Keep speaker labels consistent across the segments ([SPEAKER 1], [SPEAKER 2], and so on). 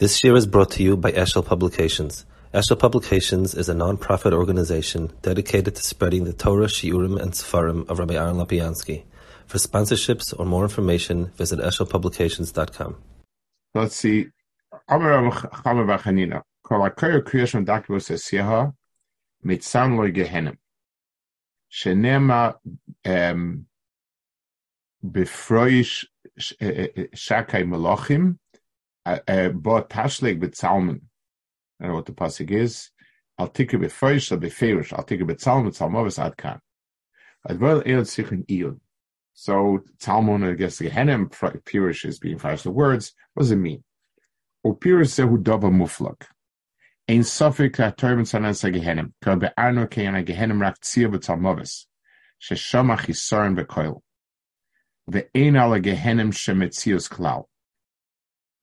[SPEAKER 1] This year is brought to you by Eshel Publications. Eshel Publications is a non-profit organization dedicated to spreading the Torah, Shiurim, and Sefarim of Rabbi Aaron Lapiansky. For sponsorships or more information, visit eshelpublications.com.
[SPEAKER 2] Let's see. Amar Chamer Bachanina. Kol HaKoyer Kriyashon Dakvos Esyeha Mitzan Lo Gehenim. Shenema Befroish Shakai Melochim Bo Tashleg B'Tzalman. I don't know what the pasuk is. I'll take it befresh or beferish. I'll take it betzalman, tzalmovis ad kan. Advel el sichin iyun. So Talmud, I guess, Gehenim, Pirish is being finished. The words, what does it mean? O Pirish sehu dova muflak. Ein sofik sanan sa Gehenim. Ka be'arno keyana Gehenim rak tzia b'tzalmovis. Sheshama chisaron bekoil. Ve'ein ala Gehenim shemetzios klal.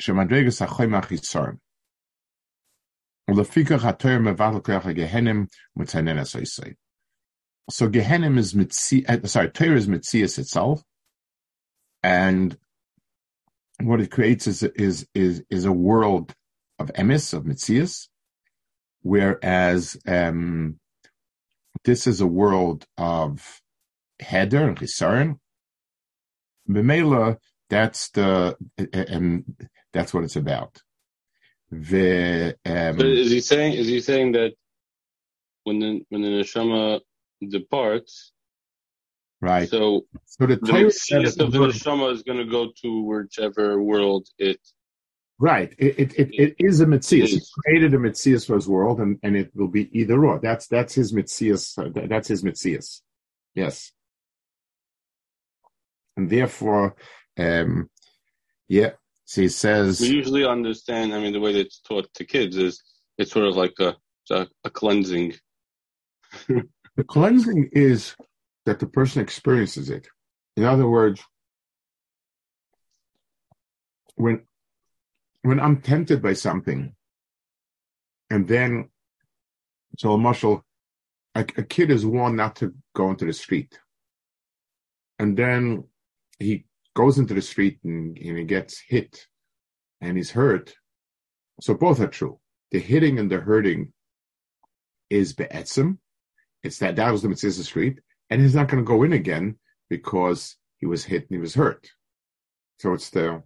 [SPEAKER 2] Shemadregas HaGehenim So Gehenim is Mitzi, uh, sorry, Torah is Mitzias itself, and what it creates is is is is a world of emis of mitzias, whereas um, this is a world of heder and chisaron. Bemela, that's the and that's what it's about. The, um,
[SPEAKER 3] but is he saying? Is he saying that when the when the neshama departs,
[SPEAKER 2] right?
[SPEAKER 3] So,
[SPEAKER 2] so the,
[SPEAKER 3] the of the neshama is going to go to whichever world it.
[SPEAKER 2] Right. It it, it, it is a mitzias. He created a mitzias for his world, and, and it will be either or. That's that's his mitzias. Uh, that's his mitzias. Yes. And therefore, um, yeah, so he says.
[SPEAKER 3] We usually understand, I mean, the way that it's taught to kids is it's sort of like a, a, a cleansing.
[SPEAKER 2] the cleansing is that the person experiences it. In other words, when when I'm tempted by something, and then so a a, a kid is warned not to go into the street, and then he goes into the street and, and he gets hit and he's hurt. So both are true. The hitting and the hurting is be'etzim. It's that that was the mitzvah street, and he's not going to go in again because he was hit and he was hurt. So it's the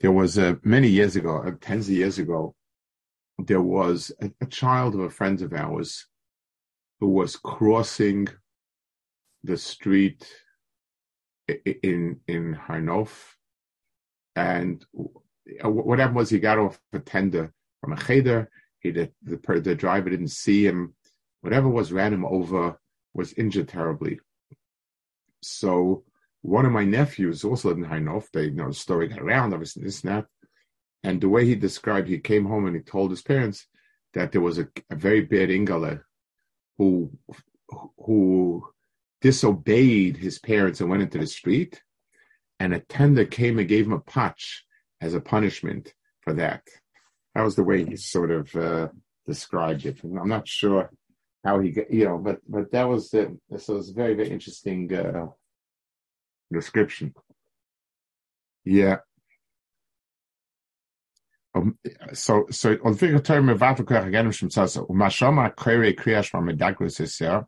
[SPEAKER 2] there was uh, many years ago, uh, tens of years ago, there was a, a child of a friend of ours who was crossing the street in in Harnof, and what happened was he got off a tender from a cheder. He the the driver didn't see him. Whatever was ran him over was injured terribly. So one of my nephews also lived in Harnof. They you know the story got around, obviously this and that. And the way he described, he came home and he told his parents that there was a, a very bad ingale who who disobeyed his parents and went into the street, and a tender came and gave him a patch as a punishment for that. That was the way he sort of uh, described it. I'm not sure how he, you know, but but that was the, was a very very interesting uh, description. Yeah. Um, so so on figure term of vato again from sasa umashama kwere kriyash from medagros is yeah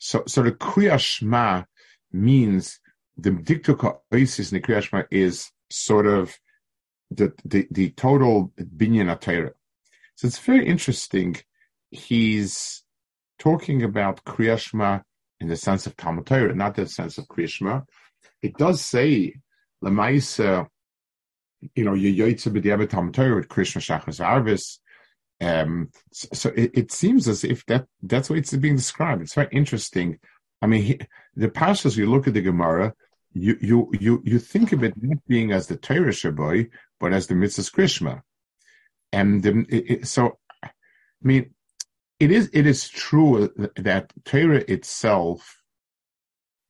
[SPEAKER 2] So, so the Kriya Shema means the diktuk oasis in the Kriyashma is sort of the, the, the total binyan Torah. So it's very interesting. He's talking about Kriyashma in the sense of Talmud Torah, not the sense of Kriyashma. It does say, Lamaisa, you know, you yoitza b'diabet Talmud Torah with Krishna Shachas Arvis. Um, so, it, it, seems as if that that's what it's being described. It's very interesting. I mean, he, the pastors, you look at the Gemara, you you you you think of it not being as the Torah Shaboy, but as the mitzvah Krishma. And the, it, it, so, I mean, it is it is true that Torah itself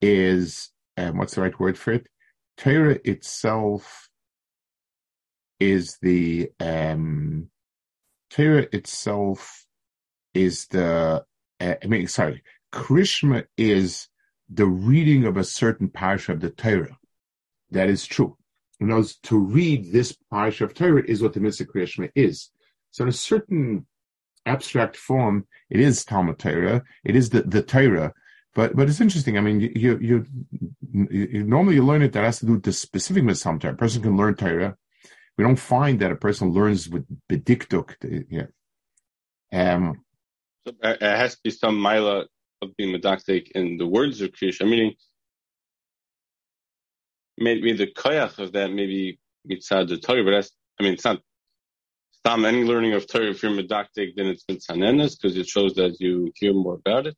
[SPEAKER 2] is um, what's the right word for it? Torah itself is the um, Torah itself is the uh, I mean sorry, Krishma is the reading of a certain parsha of the Torah. That is true. In other to read this parsha of Torah is what the mitzvah Krishma is. So in a certain abstract form, it is Talmud Torah. It is the, the Torah. But but it's interesting. I mean, you you, you normally you learn it that has to do with the specific mitzvah Torah. A person can learn Torah. We don't find that a person learns with bediktuk. Yeah. Um,
[SPEAKER 3] so uh, it has to be some mila of being medactic in the words of creation. Meaning, maybe the koyach of that maybe mitzad the Torah, but that's I mean it's not Tom, any learning of Torah, if you're medactic, then it's mitzanenes because it shows that you hear more about it.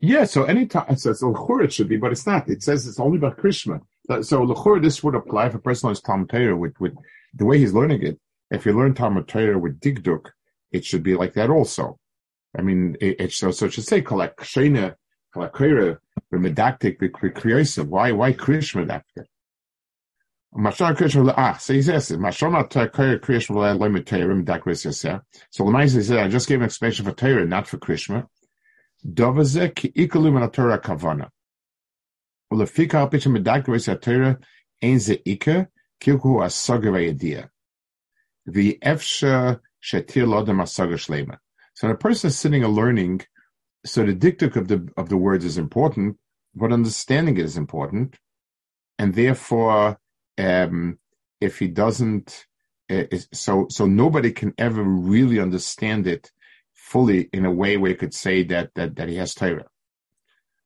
[SPEAKER 2] Yeah, so any time it says lechur it should be, but it's not. It says it's only about Krishna. So lechur this would apply if a person learns Talmud Torah with with the way he's learning it. If you learn Talmud Torah with digduk, it should be like that also. I mean, it, it so so it should say kolak shena kolak kira medactic Why why Krishna medactic? Mashal Krishna ah, so he says Mashal not Krishna limit Torah Dakris So Lamais says I just gave an explanation for Torah, not for Krishna. Dovaze ki ikalu Torah kavana. Ze ika kilku asaga vayadiyah. The efsha shetir lodem asaga shlema. So when a person is sitting and learning, so the dictic of the of the words is important, but understanding it is important, and therefore um, if he doesn't, uh, so so nobody can ever really understand it fully in a way where you could say that that, that he has Torah.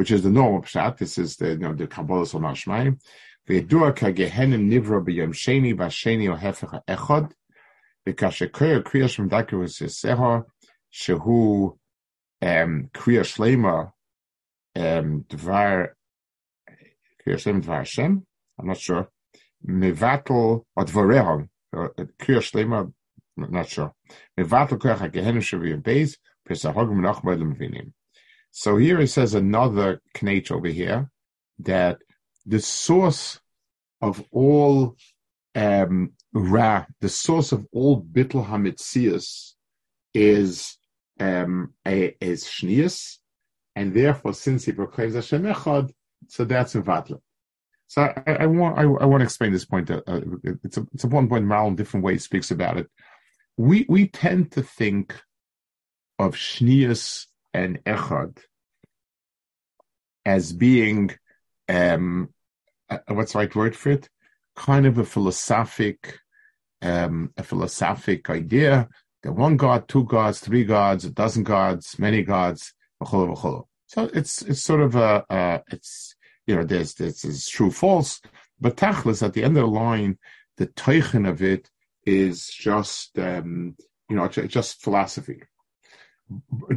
[SPEAKER 2] which is the normal pshat. This is the you know the Kabbalah Sol Mashmai. Ve'edua kagehenim nivra b'yom sheni v'sheni ohefech echod v'kasher koyer kriyash m'dakir v'seseha shehu kriya shlema dvar kriya shlema dvar Hashem. I'm not sure. Mivatel advarehom uh, kriya shlema. Not sure. Mivatel koyach kagehenim Gehenim sheviyim beis pesahogim nachmei lemvinim. So here it says another knate over here, that the source of all um, ra, the source of all bittel hamitzias is um, a, is shnius, and therefore since he proclaims Hashem Echad, so that's a vatla. So I, I want I, I, want to explain this point. Uh, uh it's a it's a point Mal in different ways speaks about it. We we tend to think of Shnius and Echad as being um, uh, what's the right word for it? Kind of a philosophic um, a philosophic idea that one God, two gods, three gods, a dozen gods, many gods, So it's it's sort of a, a it's you know, there's this is true false, but tachlis at the end of the line, the teichen of it is just um, you know just philosophy.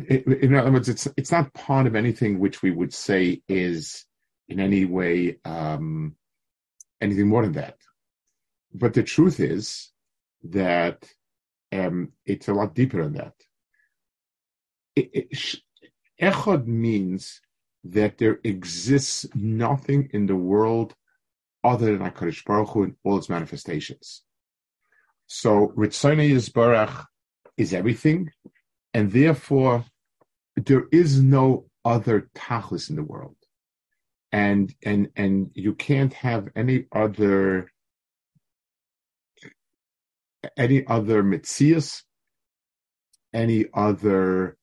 [SPEAKER 2] In other words, it's it's not part of anything which we would say is in any way um, anything more than that. But the truth is that um, it's a lot deeper than that. Echad means that there exists nothing in the world other than HaKadosh Baruch Hu in all its manifestations. So Ritzonei Yisbarach is everything, and therefore there is no other tachlis in the world. And and and you can't have any other any other mitzias, any other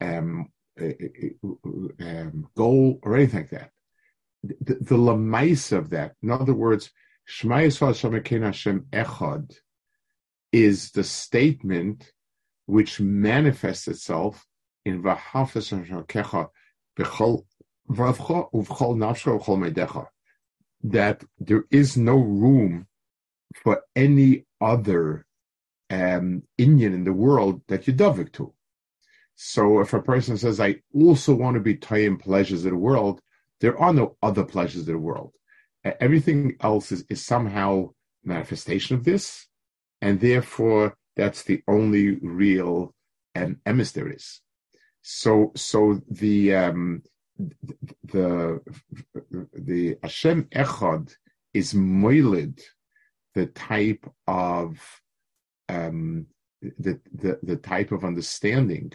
[SPEAKER 2] um, uh, um, goal or anything like that. The, the lamais of that, in other words, Shema Yisrael Hashem Echad, is the statement which manifests itself in Vahafes Kecha Bechol Vavcha Uvchol Nafsho Uvchol Medecha. That there is no room for any other um, Indian in the world that you dovik to. So if a person says, I also want to be tying pleasures of the world, there are no other pleasures of the world. Everything else is, is somehow manifestation of this, and therefore that's the only real um, emes there is. So, so the um, the the Hashem Echad is moiled the type of um, the, the the type of understanding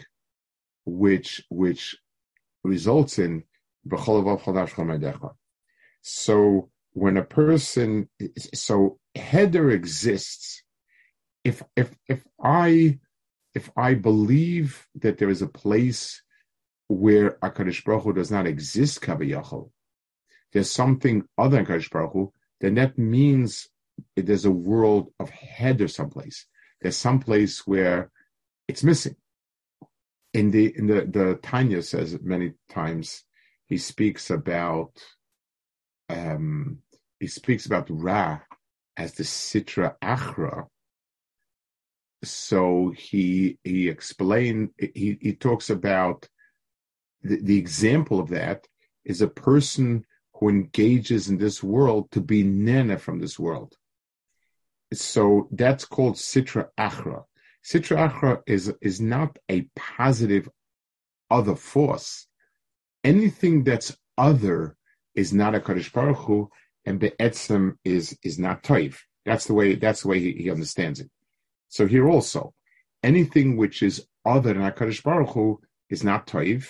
[SPEAKER 2] which which results in so when a person so header exists if if if i if i believe that there is a place where Akadosh Baruch Hu does not exist kaviyachol there's something other than Akadosh Baruch Hu, then that means there's a world of header someplace there's some place where it's missing. In the in the the Tanya says many times. He speaks about um, he speaks about Ra as the Sitra Achra. So he he explained he he talks about the, the example of that is a person who engages in this world to be nena from this world. So that's called Sitra Achra. Sitra Achra is, is not a positive other force. Anything that's other is not a Kaddish Baruch Hu, and Be'etzim is, is not Toiv. That's the way, that's the way he, he, understands it. So here also, anything which is other than HaKadosh Baruch Hu is not Toiv.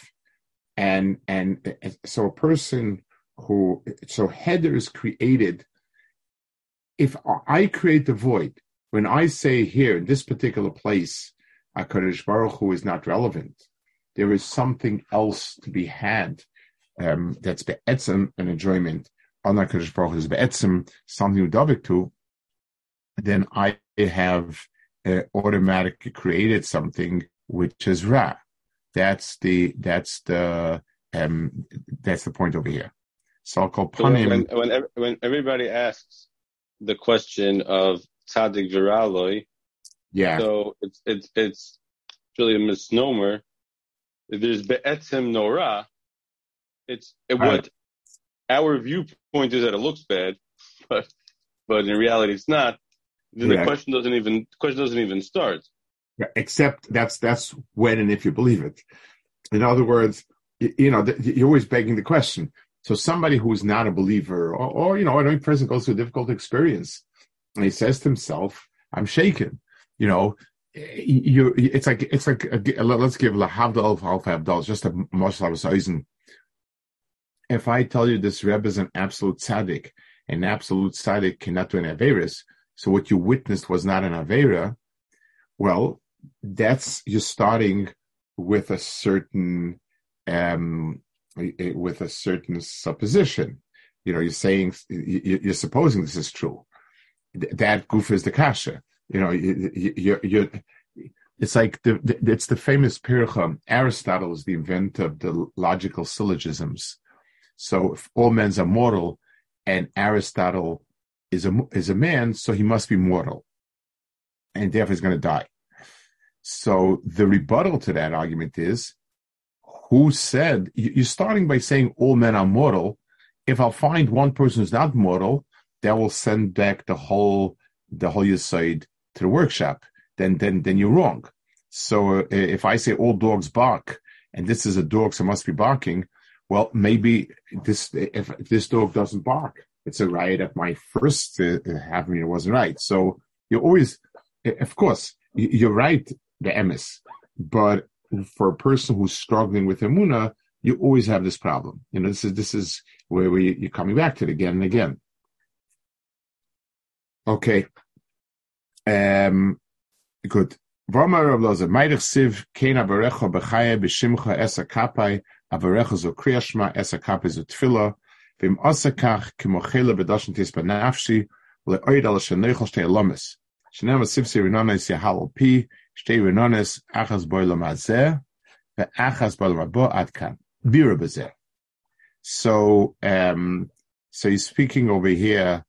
[SPEAKER 2] And, and so a person who, so Heather is created if I create the void, when I say here in this particular place, Akadosh Baruch Hu is not relevant, there is something else to be had um, that's be'etzim an enjoyment on Akadosh Baruch Hu is be'etzim something udavik to, then I have uh, automatically created something which is ra. That's the that's the um, that's the point over here. So I'll call panim.
[SPEAKER 3] When, when, when everybody asks the question of tzaddik viraloi.
[SPEAKER 2] Yeah.
[SPEAKER 3] So it's it's it's really a misnomer. There's be'etzim nora. It's it, what our viewpoint is that it looks bad, but but in reality it's not. Then yeah. the question doesn't even the question doesn't even start.
[SPEAKER 2] Yeah, except that's that's when and if you believe it. In other words, you, you know, you're always begging the question: so somebody who's not a believer, or, or you know, a person goes through a difficult experience, and he says to himself, "I'm shaken." You know, you it's like it's like uh, a, let's give lahavdal alpha abdal just a mashal If I tell you this Rebbe is an absolute tzaddik, an absolute tzaddik cannot do an averis, so what you witnessed was not an avera. Well, that's you're starting with a certain um, with a certain supposition. You know, you're saying, you're supposing this is true. That goof is the kasha. You know, you're, you're, it's like the, the, it's the famous Pircha. Aristotle is the inventor of the logical syllogisms. So if all men are mortal, and Aristotle is a is a man, so he must be mortal, and therefore he's going to die. So the rebuttal to that argument is who said, you're starting by saying all men are mortal. If I'll find one person who's not mortal, that will send back the whole, the whole side to the workshop. Then, then, then you're wrong. So uh, if I say all dogs bark, and this is a dog, so must be barking, well, maybe this if, if this dog doesn't bark, it's a riot at my first uh, having it wasn't right. So you always, of course, you're right, the MS, but for a person who's struggling with emuna, you always have this problem. You know, this is this is where we, you're coming back to it again and again. Okay. Um, good. V'amar Rav Meidich Siv, Kein B'shimcha Esa Kapai, Zo Kriyashma, Esa Kapai Zo V'im Osakach, Kimochela Tis Sheneichel Shtei Lomis. Shenema Rinones Yahal Pi, Shtei Rinones Lomabo Adkan. Bira B'zeh. So, um, so he's speaking over here,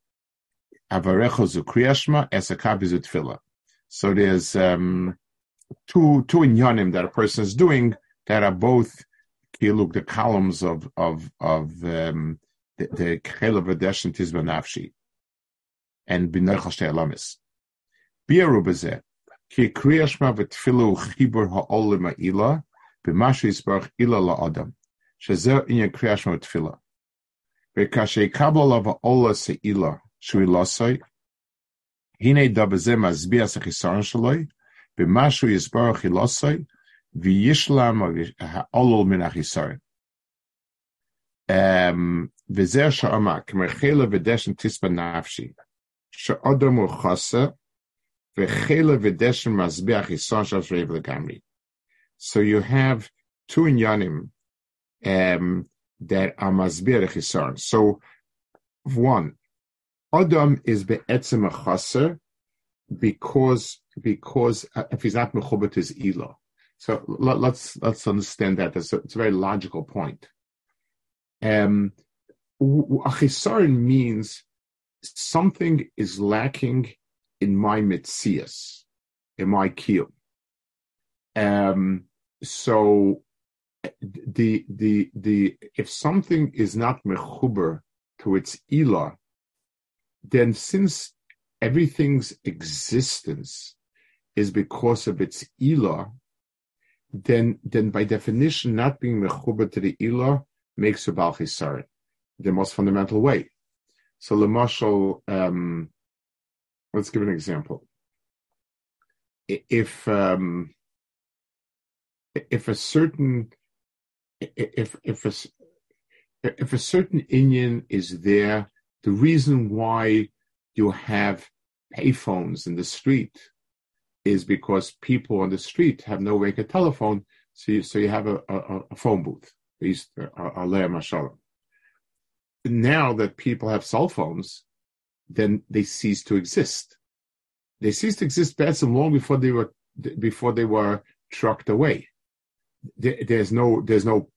[SPEAKER 2] Tfila. So there's um, two two inyanim that a person is doing that are both look the columns of of of um, the Kehel of adesh and tizba nafshi and binochas te'alamis. Biaru ki kriyashma v'tfilu chibur ha'olim ha'ila b'mashu yisbarach ila la'adam shezeh inyan kriyashma v'tfila v'kashe kabla lava ola se'ila shui lasoi hine dabazeh mazbiya sechisaran shaloi b'mashu yisbarach ilasoi v'yishlam ha'olol min achisaran. וזה שאמר, כמחלה ודשן תספה נפשי, שאודם הוא חוסר, וחלה ודשן מזביע חיסון של שרב לגמרי. So you have two inyanim um, that are masbir chisaron. So one, Adam is be'etzem a because because uh, if he's not mechubet is ilo. So let, us let's understand that. It's a, it's a very logical point. Um, achisaron means something is lacking in my mitzias, in my keel. Um, so the the the if something is not mechuber to its ila, then since everything's existence is because of its ilah, then then by definition, not being mechuba to the ilah makes a bal the most fundamental way. So Lamashal, um, let's give an example. If um, if a certain if if a if a certain Indian is there the reason why you have payphones in the street is because people on the street have no way to telephone, so you, so you have a, a, a phone booth. Now that people have cell phones, then they cease to exist. They cease to exist Batson long before they were before they were trucked away. There, there's no there's no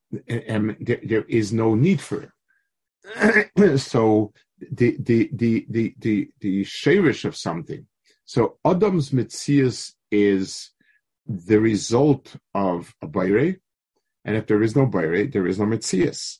[SPEAKER 2] um, there, there is no need for it. so the the the the the the shirish of something. So Adam's mitzias is the result of a bayre, and if there is no bayre, there is no mitzias.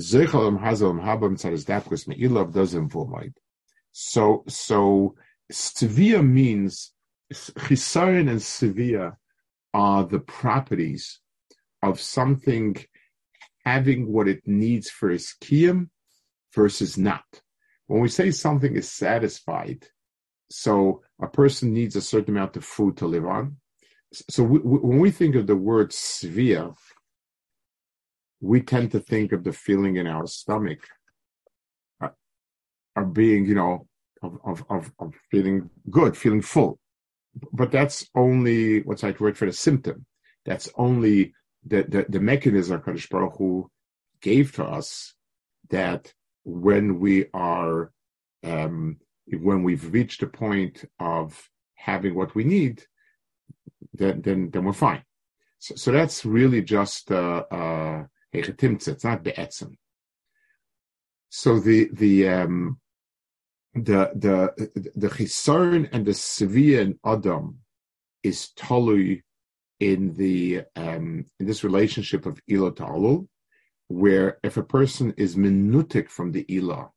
[SPEAKER 2] Habam Me'ilav doesn't void. So, so severe means chisarin and severe are the properties of something having what it needs for its kiyum versus not. When we say something is satisfied, so a person needs a certain amount of food to live on. So we, we, when we think of the word severe, we tend to think of the feeling in our stomach uh, of being, you know, of, of, of, of, feeling good, feeling full. But that's only what's that word for the symptom. That's only the, the, the mechanism Kadosh Baruch Hu gave to us that when we are um, when we've reached the point of having what we need, then then, then we're fine. So, so that's really just uh, uh, it's not be'etzim. So the the um, the the the chisaron and the severe in Adam is tolu in the um, in this relationship of ilo to where if a person is minutic from the ila,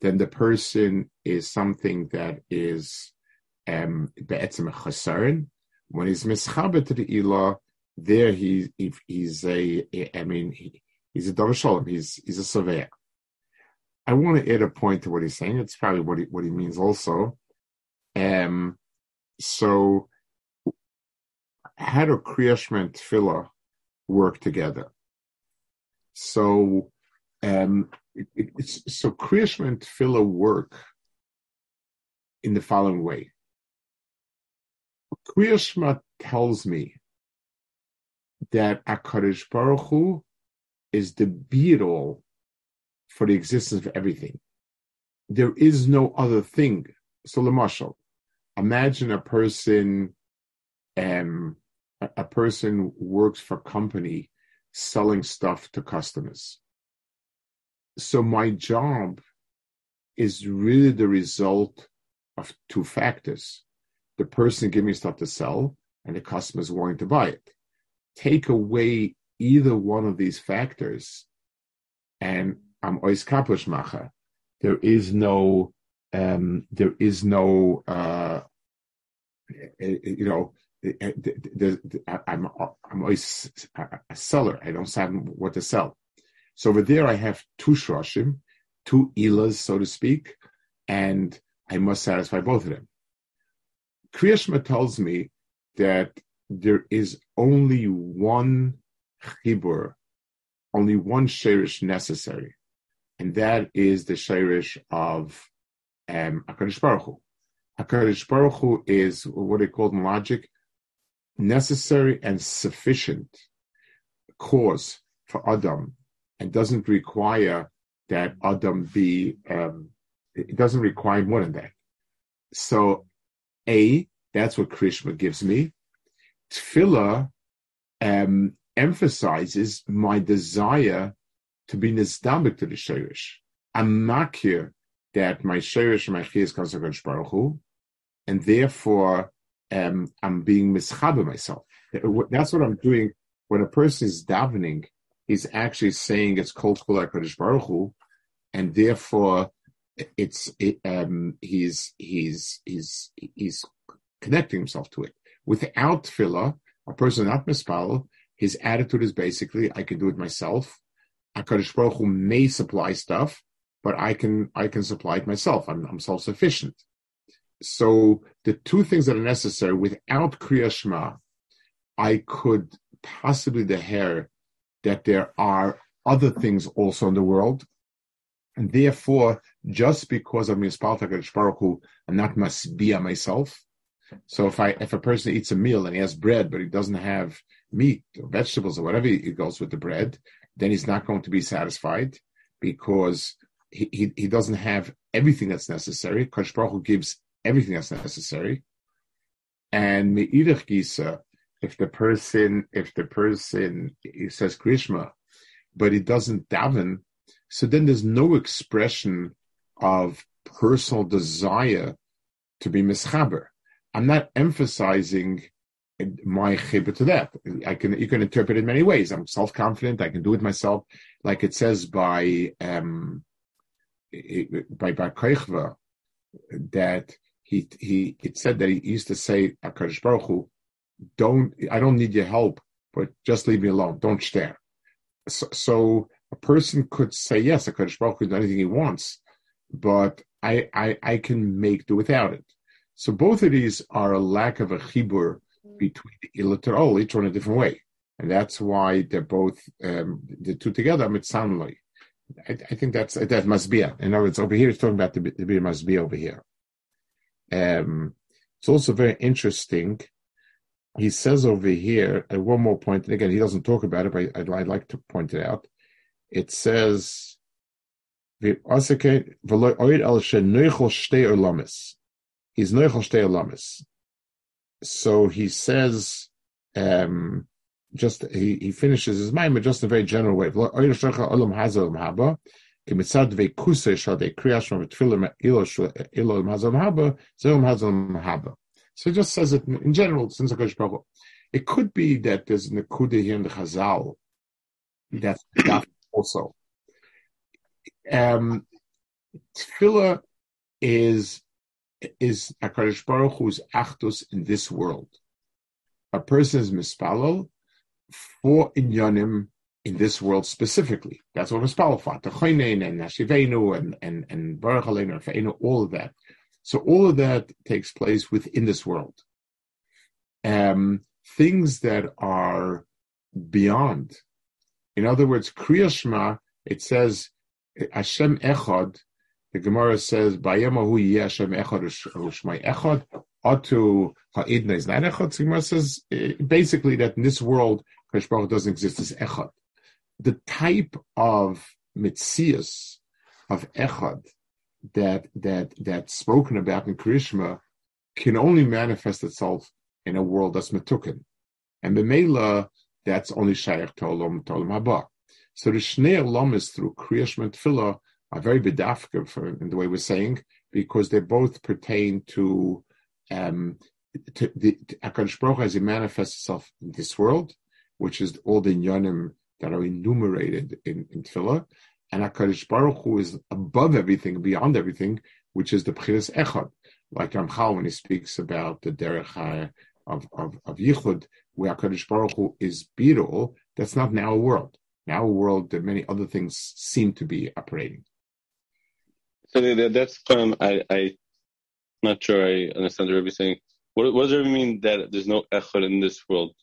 [SPEAKER 2] then the person is something that is um, chasaron. When he's mischaber to the ila, there he, he he's a I mean he, he's a davar shalom. He's he's a surveyor. I want to add a point to what he's saying. It's probably what he what he means also. Um, so how do Kriyash and Tefillah work together? So, um, it, it's, so Kriyash and Tefillah work in the following way. Kriyashma tells me that Akadosh Baruch Hu is the be all for the existence of everything. There is no other thing. So, Lamashal, imagine a person, um, a, a person works for a company selling stuff to customers. So my job is really the result of two factors. The person giving me stuff to sell and the customer is wanting to buy it. Take away either one of these factors and I'm ois kapushmacher. There is no, um, there is no, uh, you know, I'm I'm always a seller. I don't have what to sell. So over there, I have two shroshim, two ilas, so to speak, and I must satisfy both of them. Kriyashma tells me that there is only one chibur, only one sherish necessary, and that is the sherish of um, Hakadosh Baruch Hu. Hakadosh Baruch Hu is what they call in logic necessary and sufficient cause for Adam and doesn't require that Adam be, um, it doesn't require more than that. So, A, that's what Krishma gives me. Tefillah um, emphasizes my desire to be nisdamik to the Shirish. I'm here that my Shirish and my Chiyas comes from Baruch Hu, and therefore um, I'm being mischaber myself. That's what I'm doing. When a person is davening, he's actually saying it's called Kodesh Baruch Hu, and therefore it's it, um, he's he's he's he's connecting himself to it. Without tefillah, a person not mispal, his attitude is basically I can do it myself. Hakadosh Baruch Hu may supply stuff, but I can I can supply it myself. I'm, I'm self sufficient. So the two things that are necessary without Kriya Shema, I could possibly deher that there are other things also in the world. And therefore, just because I'm Mispal Baruch Hu, I'm not Masbia myself. So if I if a person eats a meal and he has bread, but he doesn't have meat or vegetables or whatever he goes with the bread, then he's not going to be satisfied because he, he, he doesn't have everything that's necessary. Kosh Baruch Hu gives everything that's necessary. And me'idach gisa, if the person, if the person says Krishma, but he doesn't daven, so then there's no expression of personal desire to be mischaber. I'm not emphasizing my chibah to that. I can you can interpret it in many ways. I'm self confident. I can do it myself, like it says by um, by Bar that he he it said that he used to say Akadosh Baruch Hu, don't I don't need your help, but just leave me alone. Don't stare. So, so a person could say yes, Akadosh Baruch Hu does anything he wants, but I, I I can make do without it. So both of these are a lack of a chibur between the illiterate, each one a different way, and that's why they're both um, the two together. Mitzanloi. I, I think that's that must be it. In other words, over here it's talking about the, the must be over here. Um, it's also very interesting. He says over here, at one more point, and again, he doesn't talk about it, but I'd, I'd like to point it out. It says, he's Noichel So he says, um, just he, he finishes his mind, but just in a very general way. So he just says it in general, since Baruch It could be that there's an akuda here in the Chazal. That's that also. Um, tefillah is is Hakadosh Baruch Hu's achdus in this world. A person is mispalel for inyanim in this world specifically. That's what mispalel for. Techoinen and Nashivenu and and and Baruch Aleinu and all of that. So all of that takes place within this world. Um, things that are beyond. In other words, Kriyashma, it says Hashem Echad. The Gemara says, "Bayamahu yeh Hashem Echad u'shmai Echad." Atu ha'idna is not Echad. The Gemara says eh, basically that in this world, Krish Baruch doesn't exist as Echad. The type of mitzias of Echad that that that's spoken about in Krishma can only manifest itself in a world that's metukin, and b'meila that's only shaykh to olam to haba. So the shnei olam is through Kriyashma and are very bedafka for in the way we're saying because they both pertain to um to the Hakadosh Baruch as it manifests itself in this world, which is all the yonim that are enumerated in, in and HaKadosh Baruch Hu is above everything, beyond everything, which is the Bchiris Echad. Like Ramchal when he speaks about the Derech of, of, of Yichud, where HaKadosh Baruch Hu is that's not now a world. Now a world that many other things seem to be operating.
[SPEAKER 3] So that's um, I, I, not sure I understand the Rebbe saying. What, what does it mean that there's no Echad in this world?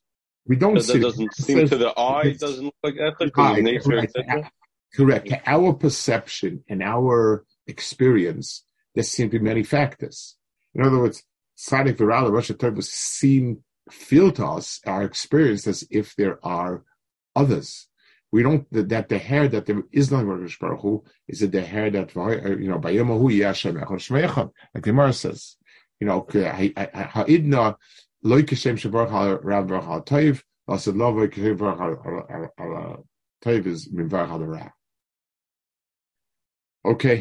[SPEAKER 2] We don't
[SPEAKER 3] that,
[SPEAKER 2] see
[SPEAKER 3] that doesn't seem to the eye it doesn't look like Echad because nature, etc.
[SPEAKER 2] Correct. Our perception and our experience, there seem to be many factors. In other words, Sadik Virala, Russia Turbo seem, feel to us, our experience as if there are others. We don't, that the hair that there is not Rosh Baruch Hu, is it the hair that, uh, you know, Bayamahu Yashem Echon Shmeichon, like the Gemara says, you know, Ha'idna, Loi Kishem Shabarach Ha'Rav Baruch Ha'Toiv, Lasid Lo Loi Kishem Baruch Ha'Toiv is Min Baruch Ha'Rav. Okay